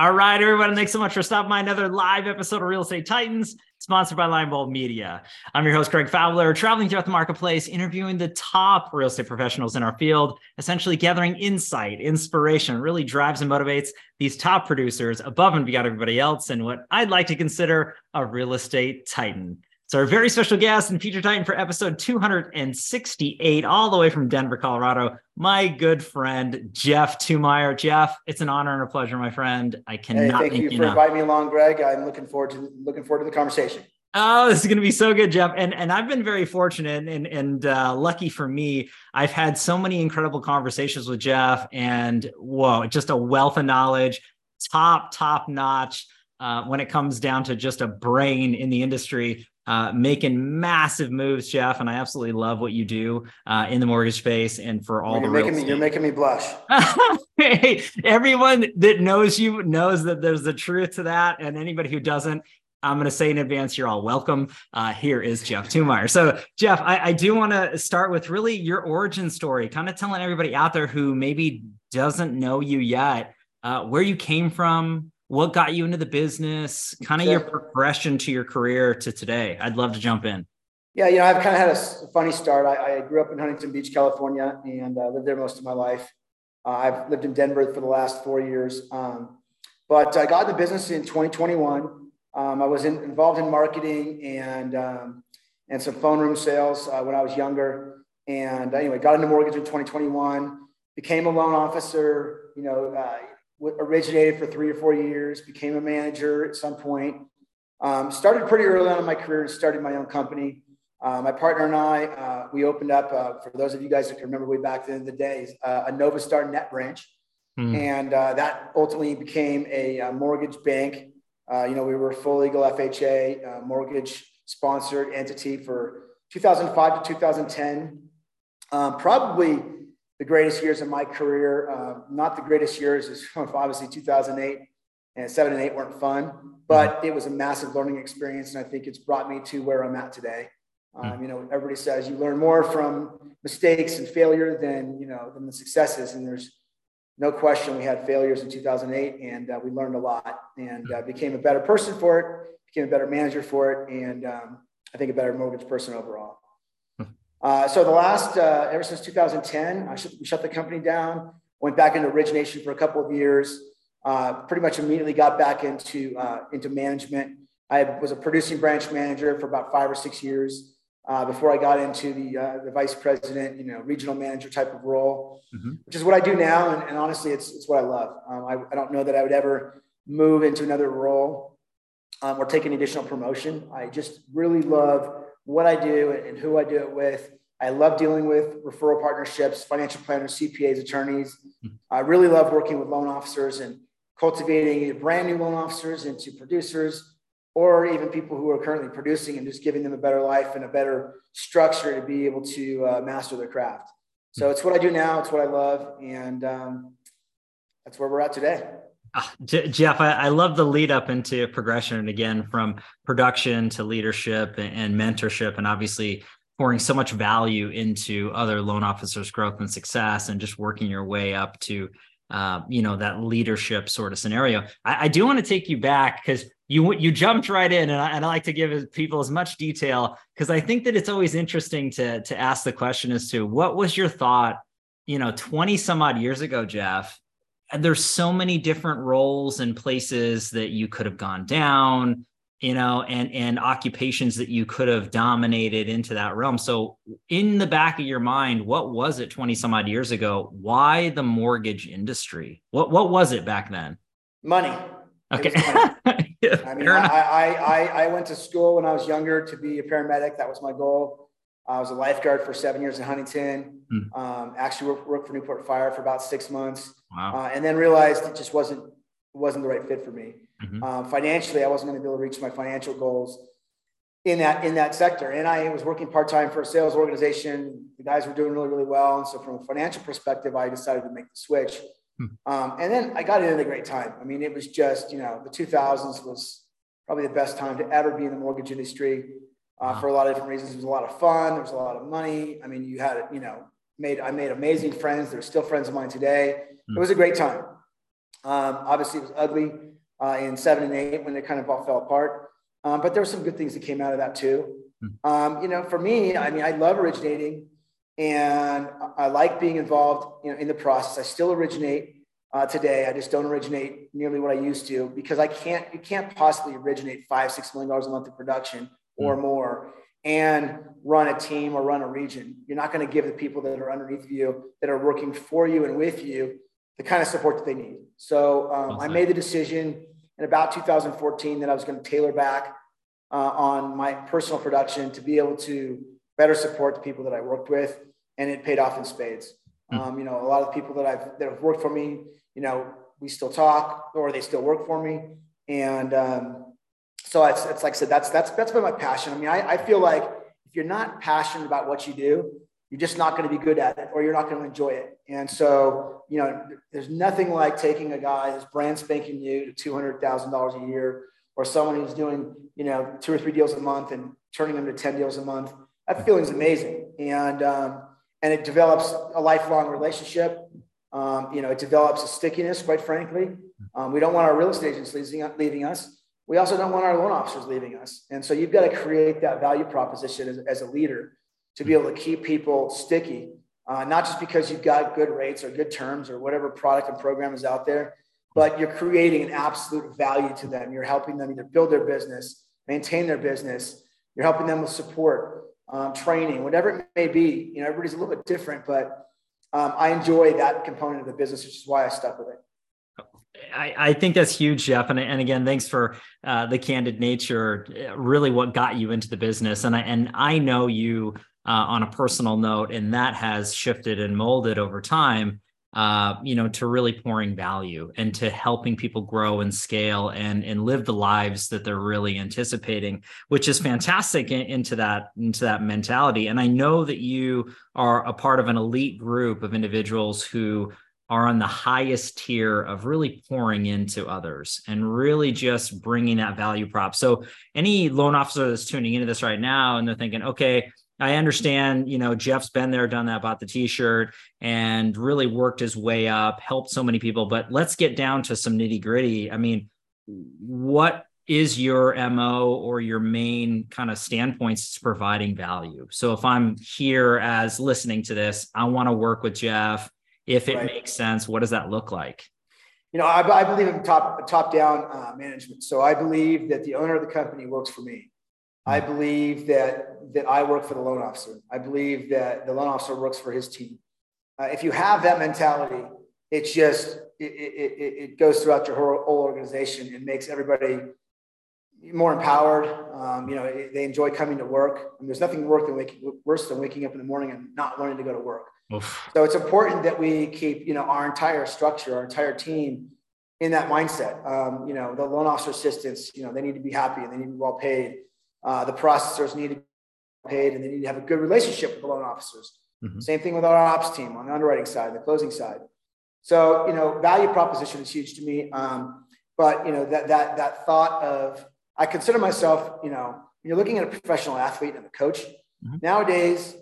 All right, everyone. Thanks so much for stopping by another live episode of Real Estate Titans, sponsored by Lion Bolt Media. I'm your host, Greg Fowler, traveling throughout the marketplace, interviewing the top real estate professionals in our field, essentially gathering insight, inspiration, really drives and motivates these top producers above and beyond everybody else, and what I'd like to consider a real estate titan. So, our very special guest and future titan for episode 268, all the way from Denver, Colorado, my good friend Jeff Toomire. Jeff, it's an honor and a pleasure, my friend. I cannot hey, thank you for inviting me along, Greg. I'm looking forward to looking forward to the conversation. Oh, this is going to be so good, Jeff. And and I've been very fortunate and and uh, lucky for me. I've had so many incredible conversations with Jeff, and whoa, just a wealth of knowledge, top top notch. Uh, when it comes down to just a brain in the industry uh, making massive moves, Jeff, and I absolutely love what you do uh, in the mortgage space and for all you're the making me, you're making me blush. hey, everyone that knows you knows that there's the truth to that, and anybody who doesn't, I'm going to say in advance, you're all welcome. Uh, here is Jeff Toomire. So, Jeff, I, I do want to start with really your origin story, kind of telling everybody out there who maybe doesn't know you yet, uh, where you came from, what got you into the business, kind of your progression to your career to today. I'd love to jump in. Yeah, you know, I've kind of had a funny start. I, I grew up in Huntington Beach, California, and uh, lived there most of my life. Uh, I've lived in Denver for the last four years. Um, but I got in the business in 2021. Um, I was in, involved in marketing and um, and some phone room sales uh, when I was younger. And anyway, got into mortgage in 2021. Became a loan officer. You know, uh, originated for three or four years, became a manager at some point. Um, started pretty early on in my career, started my own company. Uh, my partner and I, uh, we opened up, uh, for those of you guys that can remember way back then the days, uh, a Novastar net branch. Mm. And uh, that ultimately became a, uh, mortgage bank. you know, we were a full legal FHA mortgage sponsored entity for 2005 to 2010. Um, probably the greatest years of my career. Uh, not the greatest years is obviously 2008 and seven and eight weren't fun, but mm-hmm. it was a massive learning experience. And I think it's brought me to where I'm at today. Um, mm-hmm. you know, everybody says you learn more from mistakes and failure than, you know, than the successes. And there's no question we had failures in 2008 and uh, we learned a lot and uh, became a better person for it, became a better manager for it. And um, I think a better mortgage person overall. Uh, so the last, uh, ever since 2010, I sh- we shut the company down, went back into origination for a couple of years, uh, pretty much immediately got back into, uh, into management. I was a producing branch manager for about five or six years uh, before I got into the, uh, the vice president, you know, regional manager type of role, mm-hmm. which is what I do now. And, and honestly, it's, it's what I love. Um, I, I, don't know that I would ever move into another role um, or take an additional promotion. I just really love what I do and who I do it with. I love dealing with referral partnerships, financial planners, CPAs, attorneys. Mm-hmm. I really love working with loan officers and cultivating brand new loan officers into producers or even people who are currently producing and just giving them a better life and a better structure to be able to uh, master their craft. So mm-hmm. it's what I do now. It's what I love. And um, that's where we're at today. Uh, Jeff, I, I, love the lead up into progression and again from production to leadership and, and, mentorship, and obviously pouring so much value into other loan officers' growth and success, and just working your way up to uh, you know that leadership sort of scenario. I, I do want to take you back because you you jumped right in, and I, and I like to give people as much detail because I think that it's always interesting to to ask the question as to what was your thought, you know, twenty some odd years ago, Jeff there's so many different roles and places that you could have gone down you know and and occupations that you could have dominated into that realm. So in the back of your mind what was it 20 some odd years ago? Why the mortgage industry? What what was it back then? Money. Okay. money. i mean I, I, I i went to school when i was younger to be a paramedic. That was my goal I was a lifeguard for seven years in Huntington. Mm. Um, actually worked, worked, for Newport Fire for about six months, wow. uh, and then realized it just wasn't wasn't the right fit for me. Mm-hmm. Uh, financially, I wasn't going to be able to reach my financial goals in that in that sector. And I was working part time for a sales organization. The guys were doing really really well, and so from a financial perspective, I decided to make the switch. Mm. Um, and then I got in at a great time. I mean, it was just you know the 2000s was probably the best time to ever be in the mortgage industry uh, for a lot of different reasons. It was a lot of fun. There was a lot of money. I mean, you had, you know, made, I made amazing friends. They're still friends of mine today. Mm. It was a great time. Um, obviously, it was ugly uh, in seven and eight when it kind of all fell apart. Um, but there were some good things that came out of that too. Um, you know, for me, I mean, I love originating and I like being involved you know, in the process. I still originate uh, today. I just don't originate nearly what I used to because I can't, you can't possibly originate five, $6 million a month of production or mm. more and run a team or run a region. You're not going to give the people that are underneath you that are working for you and with you the kind of support that they need. So um, I made the decision in about 2014 that I was going to tailor back uh, on my personal production to be able to better support the people that I worked with, and it paid off in spades. Mm-hmm. Um, you know, a lot of people that I've that have worked for me, you know, we still talk or they still work for me, and um, so it's, it's like I said, that's that's that's been my passion. I mean, I, I feel like if you're not passionate about what you do, you're just not going to be good at it or you're not going to enjoy it. And so, you know, there's nothing like taking a guy that's brand spanking new to $200,000 a year or someone who's doing, you know, two or three deals a month and turning them to 10 deals a month. That feeling is amazing. And, um, and it develops a lifelong relationship. Um, you know, it develops a stickiness, quite frankly. Um, we don't want our real estate agents leaving us. We also don't want our loan officers leaving us. And so you've got to create that value proposition as, as a leader to be able to keep people sticky, uh, not just because you've got good rates or good terms or whatever product and program is out there, but you're creating an absolute value to them. You're helping them either build their business, maintain their business. You're helping them with support, um, training, whatever it may be. You know, everybody's a little bit different, but um, I enjoy that component of the business, which is why I stuck with it. I, I, think that's huge, Jeff. And, and again, thanks for uh, the candid nature. Really, what got you into the business, and I and I know you uh, on a personal note, and that has shifted and molded over time. Uh, you know, to really pouring value and to helping people grow and scale and and live the lives that they're really anticipating, which is fantastic in, into that into that mentality. And I know that you are a part of an elite group of individuals who are on the highest tier of really pouring into others and really just bringing that value prop. So any loan officer that's tuning into this right now and they're thinking, okay, I understand, you know, Jeff's been there, done that, bought the t-shirt and really worked his way up, helped so many people, but let's get down to some nitty gritty. I mean, what is your MO or your main kind of standpoints providing value? So if I'm here as listening to this, I want to work with Jeff. If it right. makes sense, what does that look like? You know, I, I believe in top top down uh, management. So I believe that the owner of the company works for me. I believe that that I work for the loan officer. I believe that the loan officer works for his team. Uh, if you have that mentality, it's just it, it, it goes throughout your whole, whole organization and makes everybody more empowered. Um, you know, they enjoy coming to work. I And there's nothing worse than, waking, worse than waking up in the morning and not wanting to go to work. Oof. So it's important that we keep, you know, our entire structure, our entire team in that mindset. Um, you know, the loan officer assistants, you know, they need to be happy and they need to be well paid. Uh, the processors need to be paid and they need to have a good relationship with the loan officers. Mm-hmm. Same thing with our ops team on the underwriting side, the closing side. So, you know, value proposition is huge to me. Um, but you know, that that that thought of I consider myself, you know, you're looking at a professional athlete and a coach, mm-hmm. nowadays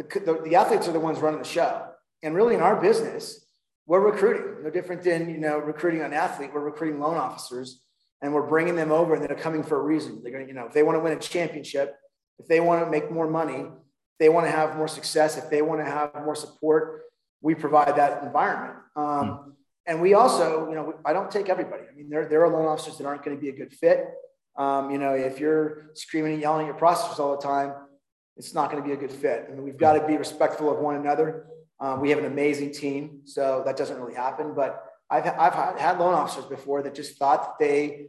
the, the, the athletes are the ones running the show. And really in our business, we're recruiting. No different than, you know, recruiting an athlete. We're recruiting loan officers and we're bringing them over and they're coming for a reason. They're going to, you know, if they want to win a championship, if they want to make more money, if they want to have more success, if they want to have more support, we provide that environment. Um, mm-hmm. And we also, you know, I don't take everybody. I mean, there, there are loan officers that aren't going to be a good fit. Um, you know, if you're screaming and yelling at your processors all the time, it's not going to be a good fit. I mean, we've got to be respectful of one another. Um, we have an amazing team, so that doesn't really happen. But I've, I've had loan officers before that just thought that they,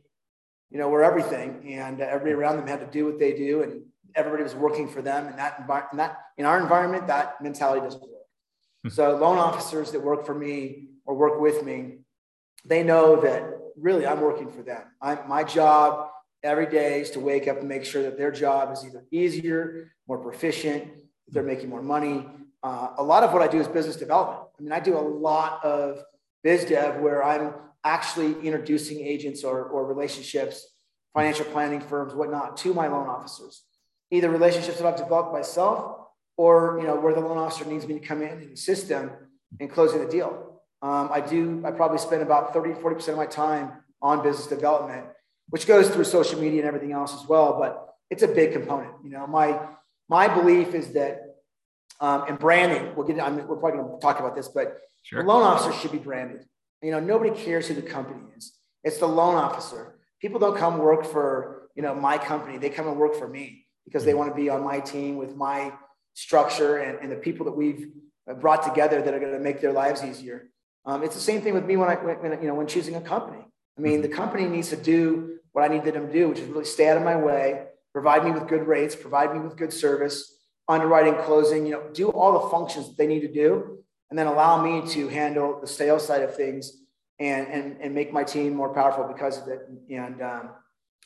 you know, were everything, and everybody around them had to do what they do, and everybody was working for them. And that environment, that in our environment, that mentality doesn't work. Hmm. So loan officers that work for me or work with me, they know that really I'm working for them. I'm, my job every day is to wake up and make sure that their job is either easier, more proficient, they're making more money. Uh, a lot of what I do is business development. I mean, I do a lot of biz dev where I'm actually introducing agents or, or relationships, financial planning firms, whatnot, to my loan officers. Either relationships that I've developed myself or you know where the loan officer needs me to come in and assist them in closing the deal. Um, I do, I probably spend about 30, 40% of my time on business development, which goes through social media and everything else as well. But it's a big component. You know, my, my belief is that, um, and branding, we'll get, I'm, we're probably going to talk about this, but sure. the loan officer should be branded. You know, nobody cares who the company is. It's the loan officer. People don't come work for, you know, my company. They come and work for me because they mm-hmm. want to be on my team with my structure and, and the people that we've brought together that are going to make their lives easier. Um, it's the same thing with me when I, when, you know, when choosing a company. I mean, the mm-hmm. company needs to do what I needed them to do, which is really stay out of my way, provide me with good rates, provide me with good service, underwriting, closing, you know, do all the functions that they need to do, and then allow me to handle the sales side of things and, and, and make my team more powerful because of it. And um,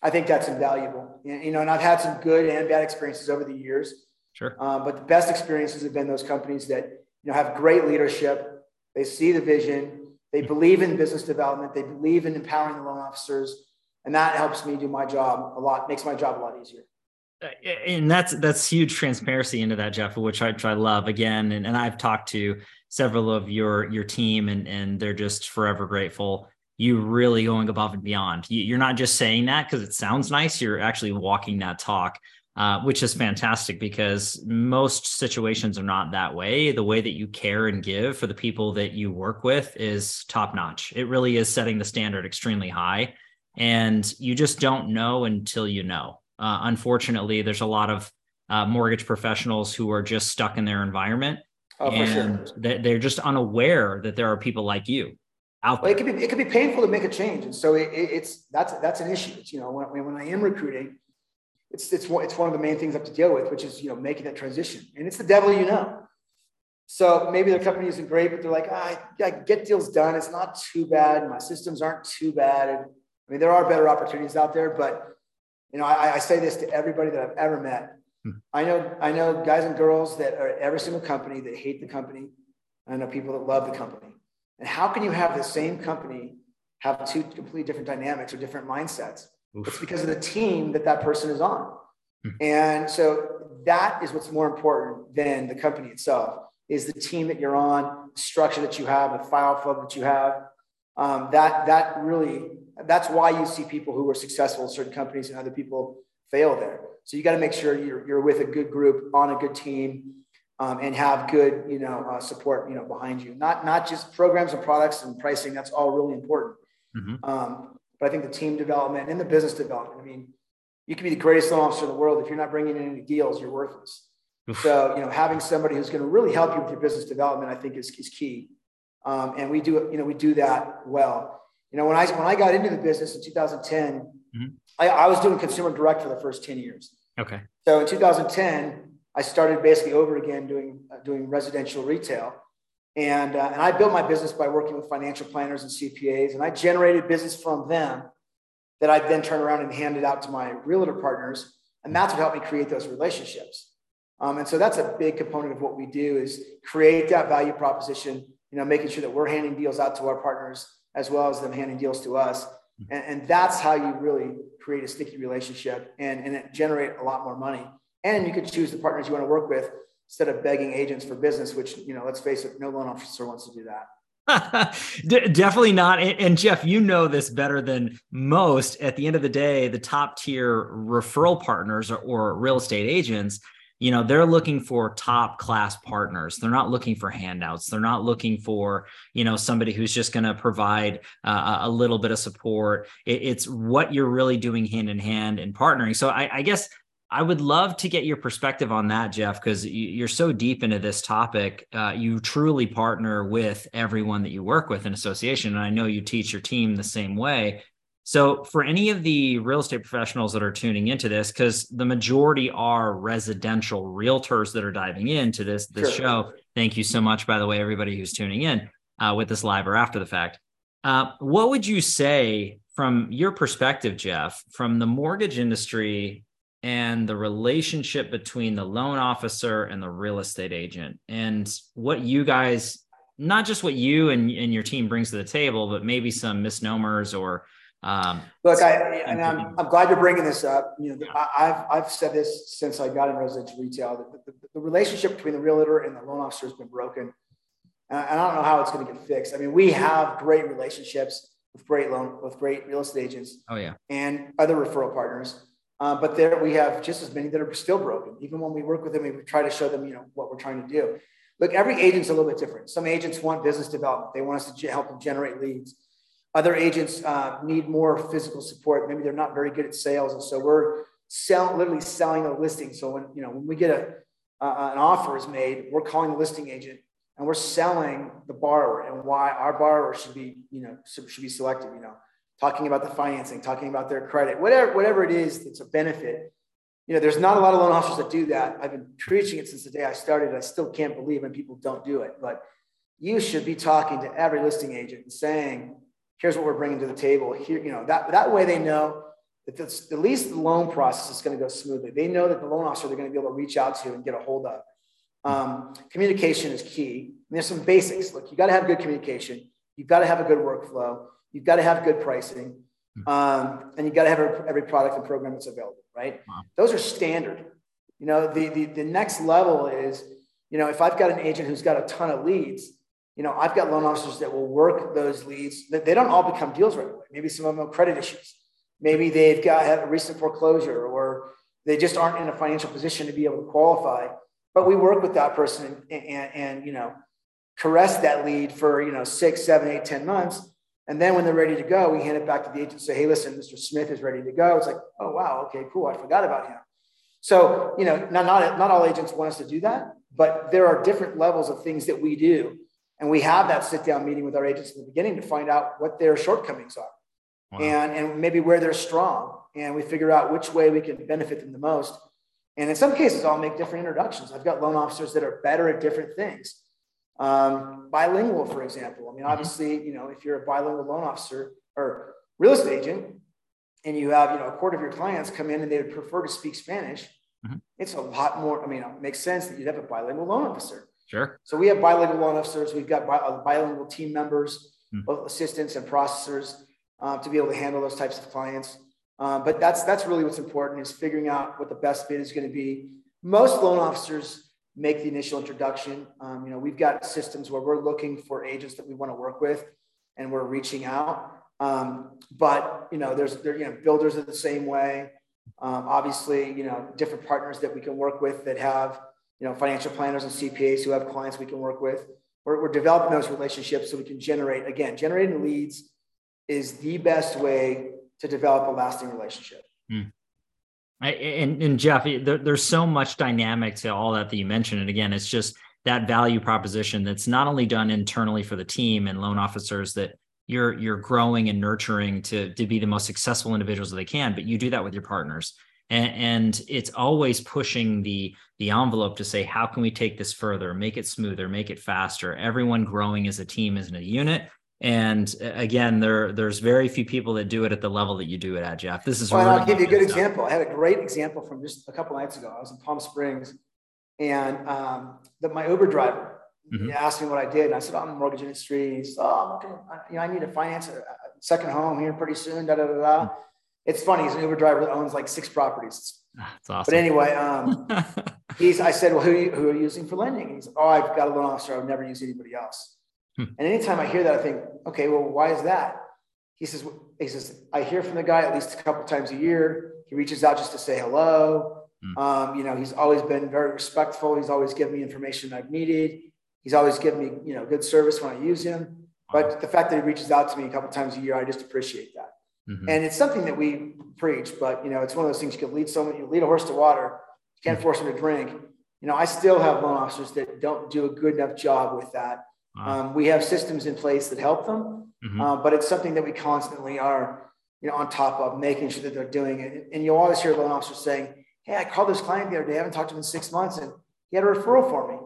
I think that's invaluable. You know, and I've had some good and bad experiences over the years. Sure. Um, but the best experiences have been those companies that you know have great leadership. They see the vision. They believe in business development. They believe in empowering the loan officers, and that helps me do my job a lot. Makes my job a lot easier. Uh, and that's that's huge transparency into that, Jeff, which I, which I love. Again, and, and I've talked to several of your your team, and and they're just forever grateful you really going above and beyond. You're not just saying that because it sounds nice. You're actually walking that talk, uh, which is fantastic because most situations are not that way. The way that you care and give for the people that you work with is top notch. It really is setting the standard extremely high. And you just don't know until you know. Uh, unfortunately, there's a lot of uh, mortgage professionals who are just stuck in their environment. Oh, and sure. they're just unaware that there are people like you out there. Well, it could be it could be painful to make a change, and so it, it, it's that's that's an issue. It's, you know, when, when I am recruiting, it's it's one, it's one of the main things I have to deal with, which is you know making that transition, and it's the devil you know. So maybe the company isn't great, but they're like, ah, I get deals done. It's not too bad. My systems aren't too bad. And, I mean, there are better opportunities out there, but you know, I, I say this to everybody that I've ever met. Hmm. I know I know guys and girls that are at every single company that hate the company. I know people that love the company. And how can you have the same company have two completely different dynamics or different mindsets? Oof. It's because of the team that that person is on. Hmm. And so that is what's more important than the company itself is the team that you're on, the structure that you have, the file flow that you have. Um, that that really that's why you see people who are successful in certain companies and other people fail there. So you got to make sure you're, you're with a good group on a good team um, and have good, you know, uh, support, you know, behind you. Not not just programs and products and pricing. That's all really important. Mm-hmm. Um, but I think the team development and the business development. I mean, you can be the greatest loan officer in the world if you're not bringing in any deals, you're worthless. Oof. So you know, having somebody who's going to really help you with your business development, I think, is is key. Um, and we do, you know, we do that well. You know, when I when I got into the business in 2010, mm-hmm. I, I was doing consumer direct for the first 10 years. Okay. So in 2010, I started basically over again doing uh, doing residential retail, and uh, and I built my business by working with financial planners and CPAs, and I generated business from them that I then turned around and handed out to my realtor partners, and that's what helped me create those relationships. Um, and so that's a big component of what we do is create that value proposition. You know, making sure that we're handing deals out to our partners as well as them handing deals to us. Mm-hmm. And, and that's how you really create a sticky relationship and, and generate a lot more money. And you could choose the partners you want to work with instead of begging agents for business, which, you know, let's face it, no loan officer wants to do that. Definitely not. And Jeff, you know this better than most. At the end of the day, the top tier referral partners or, or, real estate agents, you know, they're looking for top class partners. They're not looking for handouts. They're not looking for, you know, somebody who's just going to provide uh, a little bit of support. It, it's what you're really doing hand in hand and partnering. So I, I guess I would love to get your perspective on that, Jeff, because you're so deep into this topic. Uh, you truly partner with everyone that you work with in association. And I know you teach your team the same way. So, for any of the real estate professionals that are tuning into this, because the majority are residential realtors that are diving into this this sure. show. Thank you so much, by the way, everybody who's tuning in uh, with this live or after the fact. Uh, what would you say from your perspective, Jeff, from the mortgage industry and the relationship between the loan officer and the real estate agent and what you guys not just what you and, and your team brings to the table but maybe some misnomers or um, look i and I'm, I'm glad you're bringing this up you know I, have I've said this since i got in residential retail the, the, the relationship between the realtor and the loan officer has been broken and I don't know how it's going to get fixed. I mean, we have great relationships with great loan with great real estate agents. Oh yeah, and other referral partners. Uh, but there we have just as many that are still broken. Even when we work with them, we try to show them, you know, what we're trying to do. Look, every agent's a little bit different. Some agents want business development; they want us to help them generate leads. Other agents uh, need more physical support. Maybe they're not very good at sales, and so we're sell, literally selling a listing. So when you know when we get a uh, an offer is made, we're calling the listing agent and we're selling the borrower and why our borrower should be, you know, should be selected. You know, talking about the financing, talking about their credit, whatever whatever it is that's a benefit. You know, there's not a lot of loan officers that do that. I've been preaching it since the day I started. I still can't believe when people don't do it, but you should be talking to every listing agent and saying, here's what we're bringing to the table. Here, you know, that, that way they know that the, at least the loan process is going to go smoothly. They know that the loan officer they're going to be able to reach out to and get a hold of. Um, communication is key. And there's some basics. Look, you got to have good communication. You've got to have a good workflow. You've got to have good pricing. Hmm. Um, and you got to have every, every, product and program that's available, right? Wow. Those are standard. You know, the, the, the next level is, you know, if I've got an agent who's got a ton of leads, you know, I've got loan officers that will work those leads. They don't all become deals right away. Maybe some of them have credit issues. Maybe they've got a recent foreclosure or they just aren't in a financial position to be able to qualify. But we work with that person and, and, and you know, caress that lead for, you know, six, seven, eight, ten months. And then when they're ready to go, we hand it back to the agent and say, hey, listen, Mr. Smith is ready to go. It's like, oh, wow, okay, cool. I forgot about him. So, you know, not, not, not all agents want us to do that, but there are different levels of things that we do. And we have that sit down meeting with our agents in the beginning to find out what their shortcomings are wow. and, and maybe where they're strong. And we figure out which way we can benefit them the most. And in some cases, I'll make different introductions. I've got loan officers that are better at different things. Um, bilingual, for example. I mean, mm-hmm. obviously, you know, if you're a bilingual loan officer or real estate agent, and you have, you know, a quarter of your clients come in and they would prefer to speak Spanish, mm-hmm. it's a lot more. I mean, it makes sense that you'd have a bilingual loan officer. Sure. So we have bilingual loan officers. We've got uh, bilingual team members, mm-hmm. both assistants and processors, uh, to be able to handle those types of clients. Um, but that's that's really what's important is figuring out what the best fit is going to be. Most loan officers make the initial introduction. Um, you know, we've got systems where we're looking for agents that we want to work with, and we're reaching out. Um, but you know, there's there, you know builders are the same way. Um, obviously, you know, different partners that we can work with that have you know financial planners and CPAs who have clients we can work with. We're, we're developing those relationships so we can generate again generating leads is the best way to develop a lasting relationship. Mm. I, and, and Jeff, there, there's so much dynamic to all that that you mentioned. And again, it's just that value proposition that's not only done internally for the team and loan officers that you're you're growing and nurturing to to be the most successful individuals that they can, but you do that with your partners. And, and it's always pushing the the envelope to say, how can we take this further, make it smoother, make it faster? Everyone growing as a team, as a unit, and uh, again, there there's very few people that do it at the level that you do it at, Jeff. This is. Well, really I'll give you a good stuff. example. I had a great example from just a couple nights ago. I was in Palm Springs, and um, the, my Uber driver mm-hmm. asked me what I did, and I said, oh, "I'm in the mortgage industry." "Oh, I'm looking, you know, I need to finance a, a second home here pretty soon." Da da da da. Mm-hmm. It's funny. He's an Uber driver that owns like six properties. That's awesome. But anyway, um, he's. I said, "Well, who are you, who are you using for lending?" And he's, "Oh, I've got a loan officer. I would never use anybody else." Hmm. And anytime I hear that, I think, okay, well, why is that? He says, he says, I hear from the guy at least a couple times a year. He reaches out just to say hello. Hmm. Um, you know, he's always been very respectful. He's always given me information I've needed. He's always given me, you know, good service when I use him. But the fact that he reaches out to me a couple times a year, I just appreciate that. Mm-hmm. And it's something that we preach, but you know, it's one of those things you can lead someone, you lead a horse to water, you can't hmm. force him to drink. You know, I still have loan officers that don't do a good enough job with that. Um, we have systems in place that help them, mm-hmm. uh, but it's something that we constantly are, you know, on top of making sure that they're doing it. And you'll always hear loan officers saying, "Hey, I called this client the other day. I haven't talked to him in six months, and he had a referral for me.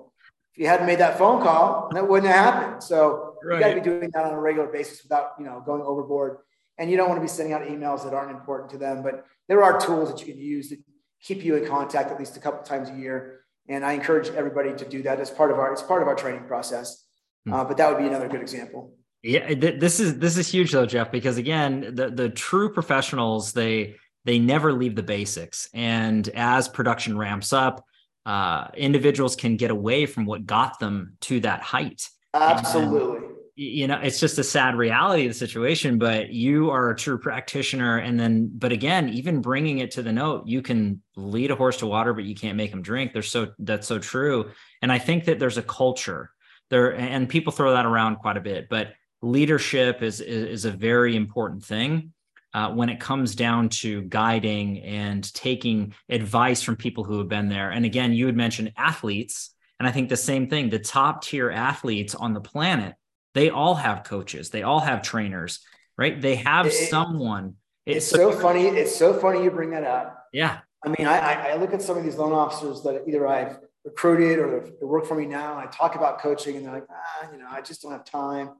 If you hadn't made that phone call, that wouldn't have happened. So right. you got to be doing that on a regular basis without, you know, going overboard. And you don't want to be sending out emails that aren't important to them. But there are tools that you can use to keep you in contact at least a couple times a year. And I encourage everybody to do that as part of our it's part of our training process. Hmm. Uh, but that would be another good example. Yeah, this is this is huge though, Jeff, because again, the the true professionals they they never leave the basics, and as production ramps up, uh, individuals can get away from what got them to that height. Absolutely. And, you know, it's just a sad reality of the situation, but you are a true practitioner. And then, but again, even bringing it to the note, you can lead a horse to water, but you can't make him drink. There's so that's so true. And I think that there's a culture there, and people throw that around quite a bit, but leadership is is, is a very important thing. Uh, when it comes down to guiding and taking advice from people who have been there. And again, you had mentioned athletes, and I think the same thing the top tier athletes on the planet, they all have coaches, they all have trainers, right? They have it, someone. It's, it's so, so funny. It's so funny you bring that up. Yeah. I mean, I, I look at some of these loan officers that either I've recruited or they work for me now. And I talk about coaching and they're like, ah, you know, I just don't have time.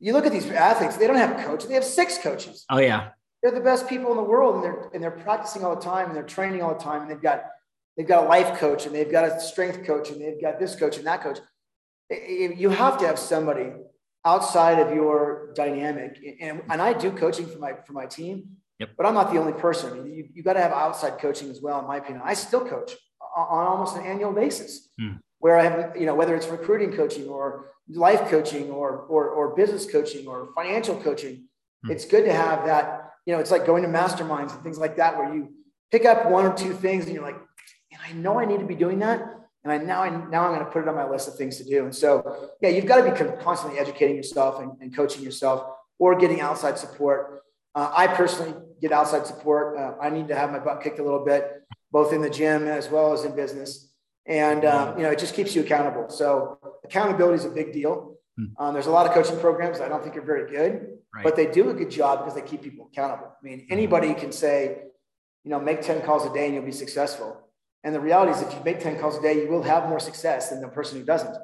You look at these athletes, they don't have coaches, they have six coaches. Oh, yeah. They're the best people in the world and they're and they're practicing all the time and they're training all the time and they've got they've got a life coach and they've got a strength coach and they've got this coach and that coach. You have to have somebody outside of your dynamic. And, and I do coaching for my for my team, yep. but I'm not the only person. I mean, you, you got to have outside coaching as well, in my opinion. I still coach on almost an annual basis. Hmm. Where I have, you know, whether it's recruiting coaching or life coaching or or, or business coaching or financial coaching, hmm. it's good to have that. You know, it's like going to masterminds and things like that, where you pick up one or two things and you're like, and I know I need to be doing that. And I now I now I'm going to put it on my list of things to do. And so, yeah, you've got to be constantly educating yourself and, and coaching yourself, or getting outside support. Uh, I personally get outside support. Uh, I need to have my butt kicked a little bit, both in the gym as well as in business. And um, you know, it just keeps you accountable. So accountability is a big deal. Hmm. Um, there's a lot of coaching programs I don't think are very good, right. but they do a good job because they keep people accountable. I mean, anybody can say, you know, make 10 calls a day and you'll be successful. And the reality is, if you make 10 calls a day, you will have more success than the person who doesn't.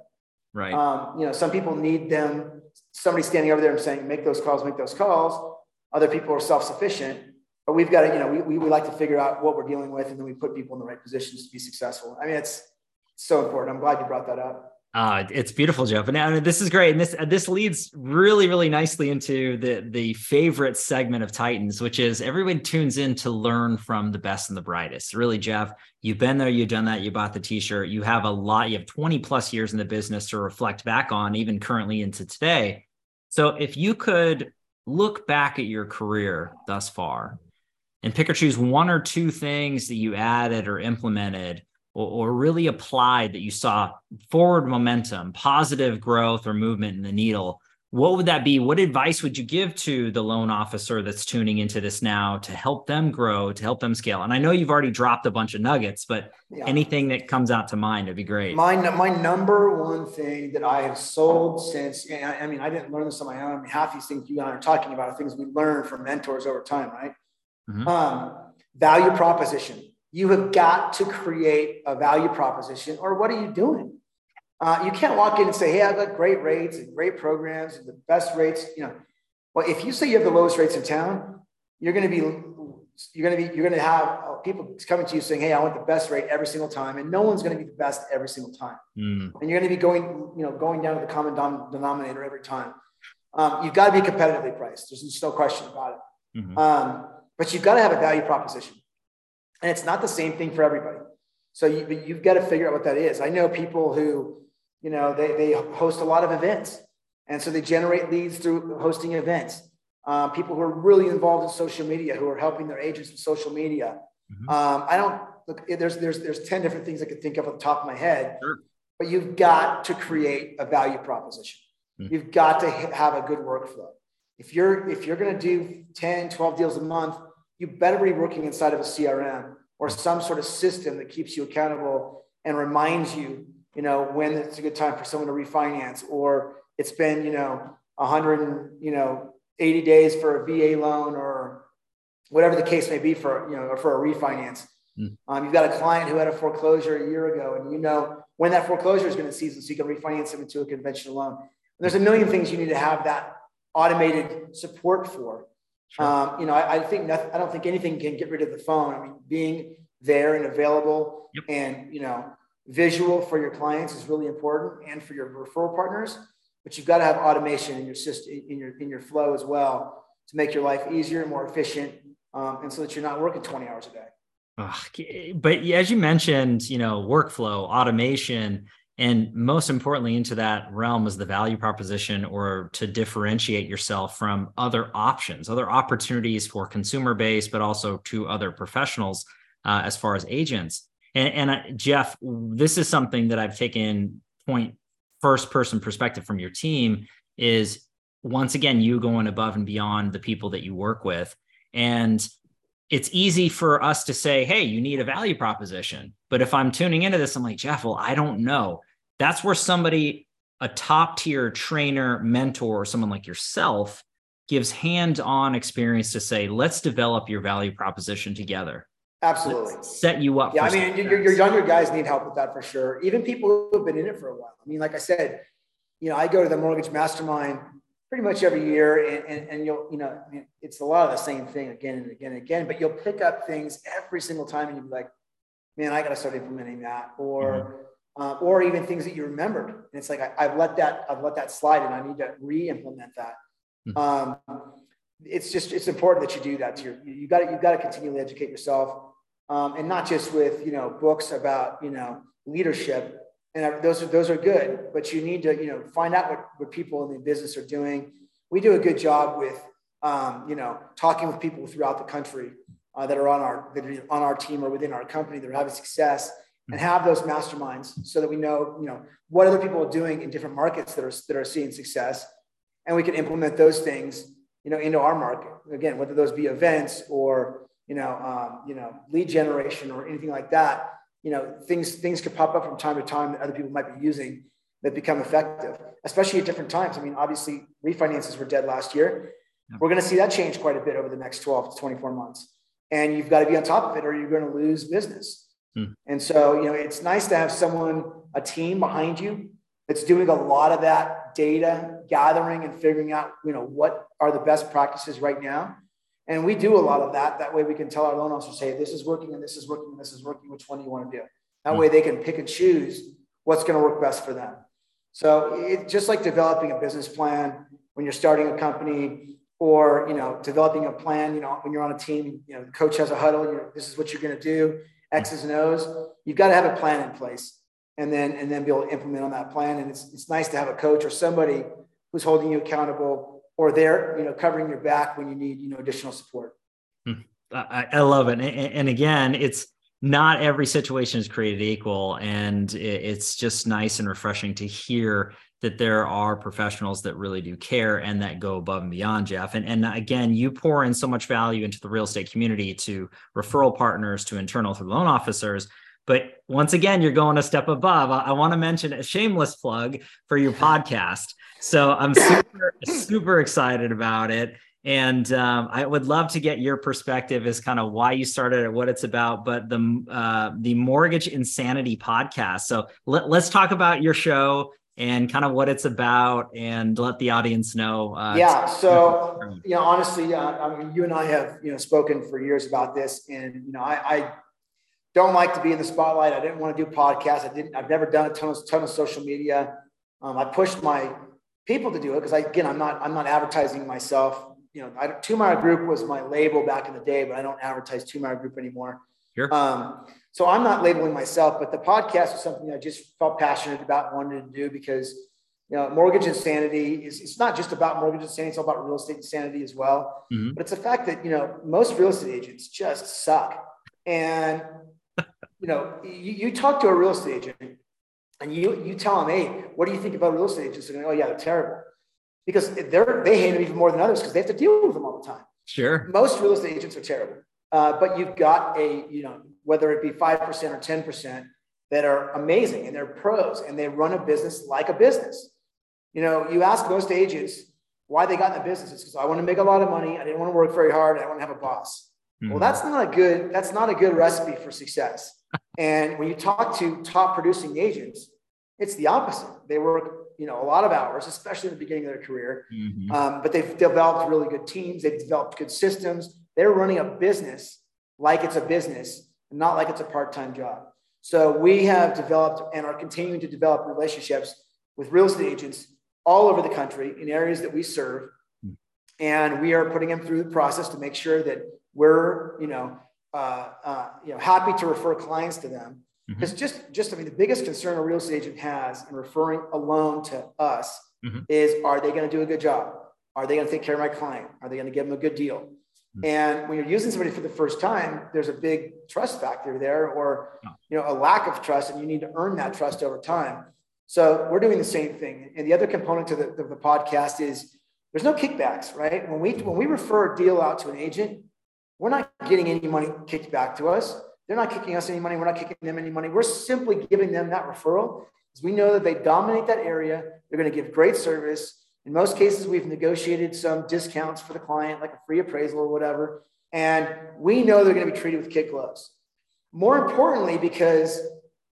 Right. Um, you know, some people need them, somebody standing over there and saying, make those calls, make those calls. Other people are self sufficient. But we've got to, you know, we, we like to figure out what we're dealing with and then we put people in the right positions to be successful. I mean, it's so important. I'm glad you brought that up. Uh, it's beautiful, Jeff. And now this is great. And this this leads really, really nicely into the the favorite segment of Titans, which is everyone tunes in to learn from the best and the brightest. Really, Jeff, you've been there, you've done that, you bought the t-shirt, you have a lot, you have 20 plus years in the business to reflect back on, even currently into today. So if you could look back at your career thus far and pick or choose one or two things that you added or implemented or, or really applied that you saw forward momentum, positive growth or movement in the needle, what would that be? What advice would you give to the loan officer that's tuning into this now to help them grow, to help them scale? And I know you've already dropped a bunch of nuggets, but yeah. anything that comes out to mind would be great. My, my number one thing that I have sold since, I mean, I didn't learn this on my own. I mean, half these things you and I are talking about are things we learn from mentors over time, right? Mm-hmm. Um, value proposition. You have got to create a value proposition, or what are you doing? Uh, you can't walk in and say, "Hey, I've got great rates and great programs and the best rates." You know, well, if you say you have the lowest rates in town, you're going to be you're going to be you're going to have uh, people coming to you saying, "Hey, I want the best rate every single time," and no one's going to be the best every single time. Mm. And you're going to be going, you know, going down to the common denominator every time. Um, you've got to be competitively priced. There's just no question about it. Mm-hmm. Um, but you've got to have a value proposition. And it's not the same thing for everybody. So you, you've got to figure out what that is. I know people who, you know, they, they host a lot of events. And so they generate leads through hosting events. Um, people who are really involved in social media, who are helping their agents with social media. Mm-hmm. Um, I don't look, there's, there's, there's 10 different things I could think of at the top of my head, sure. but you've got to create a value proposition. Mm-hmm. You've got to have a good workflow. If you're, if you're going to do 10, 12 deals a month, you better be working inside of a CRM or some sort of system that keeps you accountable and reminds you, you know, when it's a good time for someone to refinance, or it's been, you know, 100, you know, 80 days for a VA loan or whatever the case may be for, you know, or for a refinance. Mm. Um, you've got a client who had a foreclosure a year ago, and you know when that foreclosure is going to cease, so you can refinance them into a conventional loan. And there's a million things you need to have that automated support for. Sure. Um, you know, I, I think nothing, I don't think anything can get rid of the phone. I mean, being there and available yep. and you know visual for your clients is really important and for your referral partners. But you've got to have automation in your system, in your in your flow as well, to make your life easier and more efficient, um, and so that you're not working 20 hours a day. Ugh, but as you mentioned, you know, workflow, automation, And most importantly, into that realm is the value proposition or to differentiate yourself from other options, other opportunities for consumer base, but also to other professionals uh, as far as agents. And, and uh, Jeff, this is something that I've taken point first person perspective from your team is once again, you going above and beyond the people that you work with. And it's easy for us to say, hey, you need a value proposition. But if I'm tuning into this, I'm like, Jeff, well, I don't know. That's where somebody, a top tier trainer, mentor, or someone like yourself gives hands on experience to say, let's develop your value proposition together. Absolutely. Let's set you up. Yeah. I mean, your, your younger guys need help with that for sure. Even people who have been in it for a while. I mean, like I said, you know, I go to the mortgage mastermind pretty much every year and, and, and you'll, you know, it's a lot of the same thing again and again and again, but you'll pick up things every single time and you'll be like, man, I got to start implementing that. Or, mm-hmm. uh, or even things that you remembered. And it's like, I, have let that, I've let that slide and I need to re-implement that. Mm-hmm. Um, it's just, it's important that you do that to your, you got to, you got to continually educate yourself. Um, and not just with, you know, books about, you know, leadership, and those are those are good but you need to you know find out what, what people in the business are doing. We do a good job with um, you know talking with people throughout the country uh, that are on our that are on our team or within our company that are having success and have those masterminds so that we know you know what other people are doing in different markets that are that are seeing success. And we can implement those things you know into our market. Again whether those be events or you know um, you know lead generation or anything like that you know, things things could pop up from time to time that other people might be using that become effective, especially at different times. I mean, obviously, refinances were dead last year. Yeah. We're going to see that change quite a bit over the next 12 to 24 months. And you've got to be on top of it or you're going to lose business. Hmm. And so, you know, it's nice to have someone, a team behind you that's doing a lot of that data gathering and figuring out, you know, what are the best practices right now and we do a lot of that. That way we can tell our loan officers, hey, this is working and this is working and this is working. Which one do you want to do? That hmm. way they can pick and choose what's going to work best for them. So it's just like developing a business plan when you're starting a company or, you know, developing a plan, you know, when you're on a team, you know, the coach has a huddle, you're, this is what you're going to do, X's and O's. You've got to have a plan in place and then, and then be able to implement on that plan. And it's, it's nice to have a coach or somebody who's holding you accountable or they're you know covering your back when you need you know additional support hmm. I, I love it and again it's not every situation is created equal and it's just nice and refreshing to hear that there are professionals that really do care and that go above and beyond jeff and, and again you pour in so much value into the real estate community to referral partners to internal to loan officers but once again, you're going a step above. I, I want to mention a shameless plug for your podcast. So I'm super, super excited about it. And um, I would love to get your perspective as kind of why you started it, what it's about, but the uh, the Mortgage Insanity podcast. So let, us talk about your show and kind of what it's about, and let the audience know. Uh, yeah. So you know, honestly, uh, I mean, you and I have you know spoken for years about this, and you know, I, I don't like to be in the spotlight. I didn't want to do podcasts. I didn't. I've never done a ton of ton of social media. Um, I pushed my people to do it because I, again, I'm not, I'm not advertising myself. You know, I, Two Mile Group was my label back in the day, but I don't advertise Two Mile Group anymore. Sure. Um, so I'm not labeling myself, but the podcast was something I just felt passionate about and wanted to do because, you know, mortgage insanity is, it's not just about mortgage insanity. It's all about real estate insanity as well. Mm-hmm. But it's the fact that, you know, most real estate agents just suck. And, you know, you, you talk to a real estate agent and you you tell them, hey, what do you think about real estate agents? They're going, oh yeah, they're terrible, because they're they hate them even more than others because they have to deal with them all the time. Sure. Most real estate agents are terrible, uh, but you've got a you know whether it be five percent or ten percent that are amazing and they're pros and they run a business like a business. You know, you ask most agents why they got in the business. It's because I want to make a lot of money. I didn't want to work very hard. I want to have a boss. Mm-hmm. Well, that's not a good. That's not a good recipe for success. And when you talk to top producing agents, it's the opposite. They work, you know, a lot of hours, especially in the beginning of their career. Mm-hmm. Um, but they've developed really good teams. They've developed good systems. They're running a business like it's a business, not like it's a part-time job. So we have developed and are continuing to develop relationships with real estate agents all over the country in areas that we serve. Hmm. And we are putting them through the process to make sure that we're, you know, uh, uh, you know, happy to refer clients to them. Because mm-hmm. just, just, I mean, the biggest concern a real estate agent has in referring a loan to us mm-hmm. is are they going to do a good job? Are they going to take care of my client? Are they going to give them a good deal? Mm-hmm. And when you're using somebody for the first time, there's a big trust factor there, or you know, a lack of trust, and you need to earn that trust over time. So we're doing the same thing. And the other component to the, of the podcast is there's no kickbacks, right? When we when we refer a deal out to an agent, we're not getting any money kicked back to us. They're not kicking us any money. We're not kicking them any money. We're simply giving them that referral because we know that they dominate that area. They're going to give great service. In most cases, we've negotiated some discounts for the client, like a free appraisal or whatever. And we know they're going to be treated with kid gloves. More importantly, because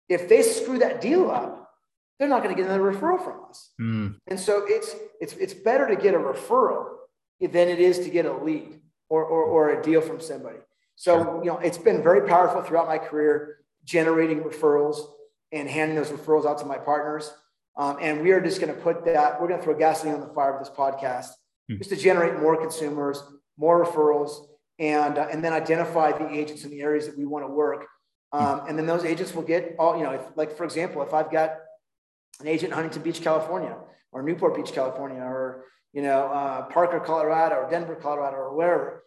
if they screw that deal up, they're not going to get another referral from us. Mm. And so it's, it's, it's better to get a referral than it is to get a lead or, or, or a deal from somebody. So, you know, it's been very powerful throughout my career, generating referrals and handing those referrals out to my partners. Um, and we are just going to put that, we're going to throw gasoline on the fire with this podcast mm. just to generate more consumers, more referrals, and, uh, and then identify the agents in the areas that we want to work. Hmm. Um, and then those agents will get all, you know, if, like for example, if I've got an agent in Huntington Beach, California, or Newport Beach, California, or, you know, uh, Parker, Colorado, or Denver, Colorado, or wherever,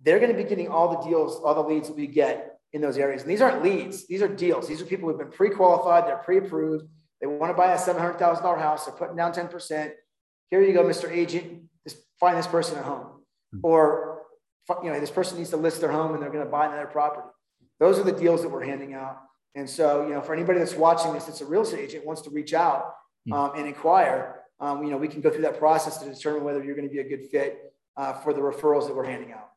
they're going to be getting all the deals, all the leads that we get in those areas. And these aren't leads, these are deals. These are people who've been pre qualified, they're pre approved. They want to buy a $700,000 house, they're putting down 10%. Here you go, Mr. Agent, just find this person a home. Hmm. Or, you know, this person needs to list their home and they're going to buy another property. Those are the deals that we're handing out. And so, you know, for anybody that's watching this, that's a real estate agent wants to reach out hmm. um, and inquire, um, you know, we can go through that process to determine whether you're going to be a good fit uh, for the referrals that we're handing out.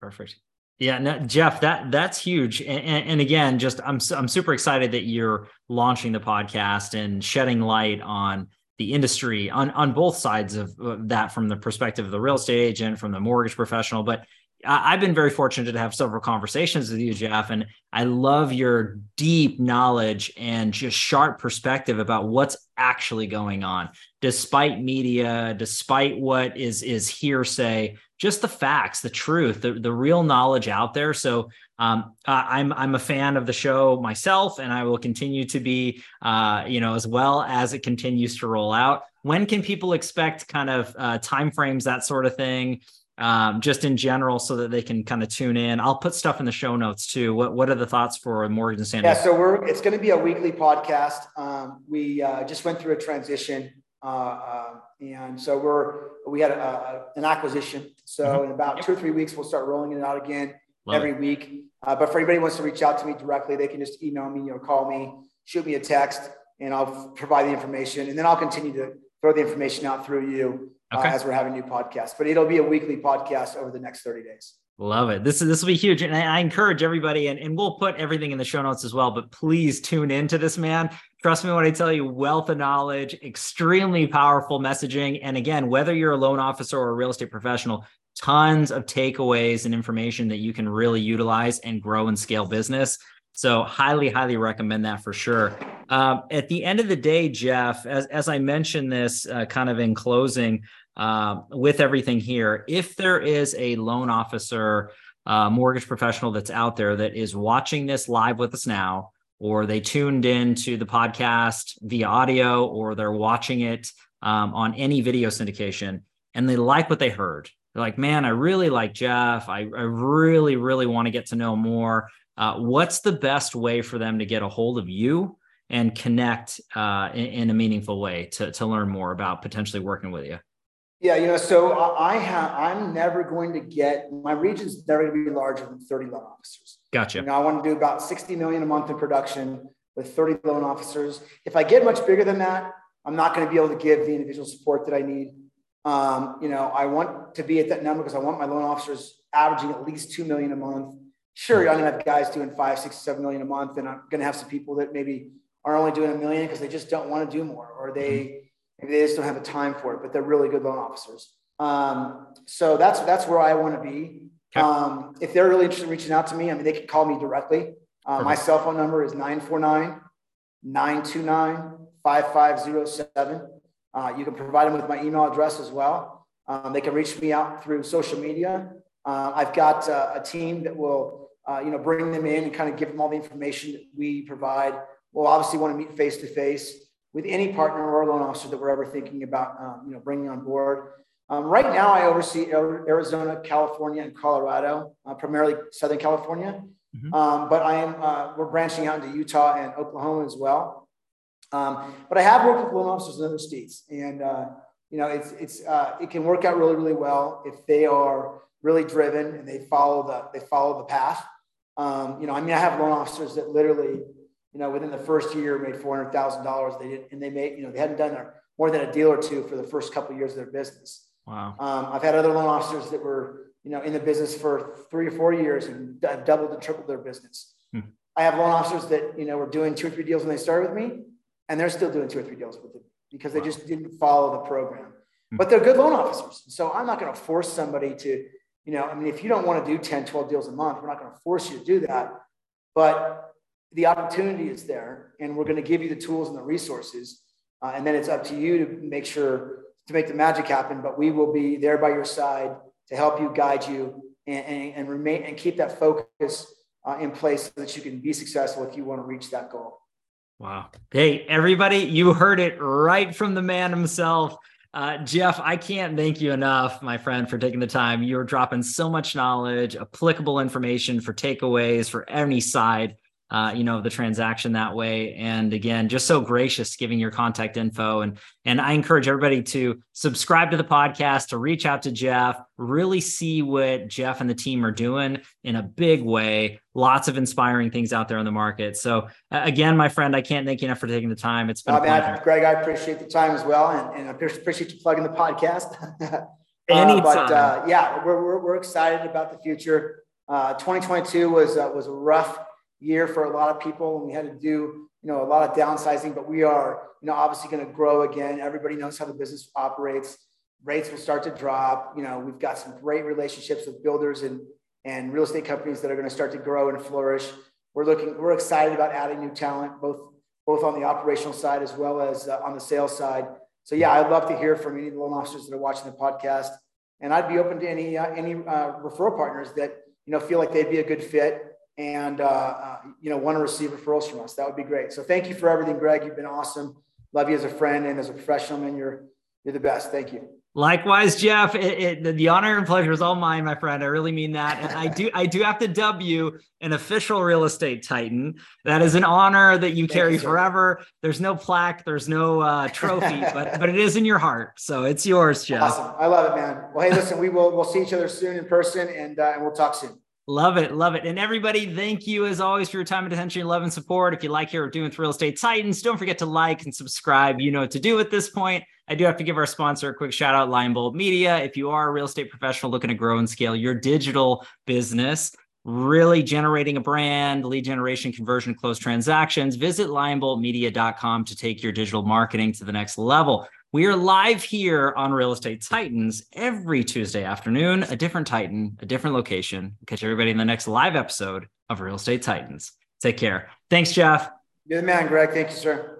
Perfect. Yeah, no, Jeff, that that's huge. And, and, again, just I'm I'm super excited that you're launching the podcast and shedding light on the industry on on both sides of that, from the perspective of the real estate agent, from the mortgage professional. But I've been very fortunate to have several conversations with you, Jeff, and I love your deep knowledge and just sharp perspective about what's actually going on, despite media, despite what is is hearsay just the facts, the truth, the, the real knowledge out there. So um, I'm I'm a fan of the show myself, and I will continue to be, uh, you know, as well as it continues to roll out. When can people expect kind of uh, timeframes, that sort of thing? Um, just in general, so that they can kind of tune in. I'll put stuff in the show notes too. What What are the thoughts for Morgan Stanley? Yeah, so we're it's going to be a weekly podcast. Um, we uh, just went through a transition uh, uh, and so we're we had a, an acquisition. So mm-hmm. in about two or three weeks, we'll start rolling it out again Love every it. week. Uh, but for anybody who wants to reach out to me directly, they can just email me or call me, shoot me a text, and I'll provide the information. And then I'll continue to throw the information out through you okay. as we're having new podcasts. But it'll be a weekly podcast over the next 30 days. Love it. This is this will be huge. And I, I, encourage everybody, and, and we'll put everything in the show notes as well. But please tune into this man. Trust me when I tell you, wealth of knowledge, extremely powerful messaging. And again, whether you're a loan officer or a real estate professional, tons of takeaways and information that you can really utilize and grow and scale business. So highly, highly recommend that for sure. Um, at the end of the day, Jeff, as, as I mentioned this uh, kind of in closing, uh, with everything here, if there is a loan officer, uh, mortgage professional that's out there that is watching this live with us now, or they tuned in to the podcast via audio, or they're watching it um, on any video syndication, and they like what they heard. They're like, man, I really like Jeff. I, I really, really want to get to know more. Uh, what's the best way for them to get a hold of you and connect uh, in, in, a meaningful way to, to learn more about potentially working with you? Yeah, you know, so I have, I'm never going to get, my region's never going to be larger than 30 loan officers. Gotcha. You know, I want to do about 60 million a month in production with 30 loan officers. If I get much bigger than that, I'm not going to be able to give the individual support that I need. Um, you know, I want to be at that number because I want my loan officers averaging at least 2 million a month. Sure, I'm going to have guys doing five, six, seven million a month, and I'm going to have some people that maybe are only doing a million because they just don't want to do more or they, mm-hmm Maybe they just don't have the time for it, but they're really good loan officers. Um, so that's that's where I want to be. Okay. Um, if they're really interested in reaching out to me, I mean, they can call me directly. Uh, my cell phone number is 949 929 5507. Uh, you can provide them with my email address as well. Um, they can reach me out through social media. Uh, I've got uh, a team that will uh, you know, bring them in and kind of give them all the information that we provide. We'll obviously want to meet face to face with any partner or loan officer that we're ever thinking about, um, you know, bringing on board. Um, right now, I oversee Arizona, California, and Colorado, uh, primarily Southern California. Mm-hmm. Um, but I am uh, we're branching out into Utah and Oklahoma as well. Um, but I have worked with loan officers in other states, and uh, you know, it's it's uh, it can work out really really well if they are really driven and they follow the they follow the path. Um, you know, I mean, I have loan officers that literally, you know, within the first year made four hundred thousand dollars. They did, and they made, you know, they hadn't done a, more than a deal or two for the first couple of years of their business. Wow. Um, I've had other loan officers that were, you know, in the business for three or four years and have doubled and tripled their business. Hmm. I have loan officers that, you know, were doing two or three deals when they started with me, and they're still doing two or three deals with me because wow. they just didn't follow the program. Hmm. But they're good loan officers. So I'm not going to force somebody to, you know, I mean, if you don't want to do 10, 12 deals a month, we're not going to force you to do that. But the opportunity is there, and we're going to give you the tools and the resources. Uh, and then it's up to you to make sure to make the magic happen. But we will be there by your side to help you, guide you, and, and, and remain and keep that focus uh, in place so that you can be successful if you want to reach that goal. Wow. Hey, everybody, you heard it right from the man himself. Uh, Jeff, I can't thank you enough, my friend, for taking the time. You're dropping so much knowledge, applicable information for takeaways for any side uh, you know, the transaction that way. And again, just so gracious giving your contact info. And and I encourage everybody to subscribe to the podcast, to reach out to Jeff, really see what Jeff and the team are doing in a big way. Lots of inspiring things out there on the market. So uh, again, my friend, I can't thank you enough for taking the time. It's been oh, man, Greg, I appreciate the time as well. And, and I appreciate you plugging the podcast. uh, but uh, yeah, we're, we're, we're, excited about the future. Uh, 2022 was, uh, was a rough year for a lot of people and we had to do you know a lot of downsizing but we are you know obviously going to grow again. Everybody knows how the business operates. Rates will start to drop. You know we've got some great relationships with builders and and real estate companies that are going to start to grow and flourish. We're looking we're excited about adding new talent both both on the operational side as well as uh, on the sales side. So yeah i'd love to hear from any of the loan officers that are watching the podcast. And i'd be open to any uh, any uh, referral partners that you know feel like they'd be a good fit and uh, uh, you know want to receive referrals from us. That would be great. So thank you for everything, Greg. You've been awesome. Love you as a friend and as a professional, man. You're you're the best. Thank you. Likewise, Jeff. It, it, the honor and pleasure is all mine, my friend. I really mean that. And I do, I do have to dub you an official real estate titan. That is an honor that you Thank carry you, forever. There's no plaque, there's no uh, trophy, but but it is in your heart. So it's yours, Jeff. Awesome. I love it, man. Well, hey, listen, we will we'll see each other soon in person, and uh, and we'll talk soon. Love it. Love it. And everybody, thank you as always for your time and attention, love and support. If you like here, we're doing with Real Estate Titans, don't forget to like and subscribe. You know what to do at this point. I do have to give our sponsor a quick shout out, Lion Bolt Media. If you are a real estate professional looking to grow and scale your digital business, really generating a brand, lead generation, conversion, close transactions, visit lionboltmedia.com to take your digital marketing to the next level. We are live here on Real Estate Titans every Tuesday afternoon, a different Titan, a different location. catch everybody in the next live episode of Real Estate Titans. Take care. Thanks, Jeff. You're the man, Greg. Thank you, sir.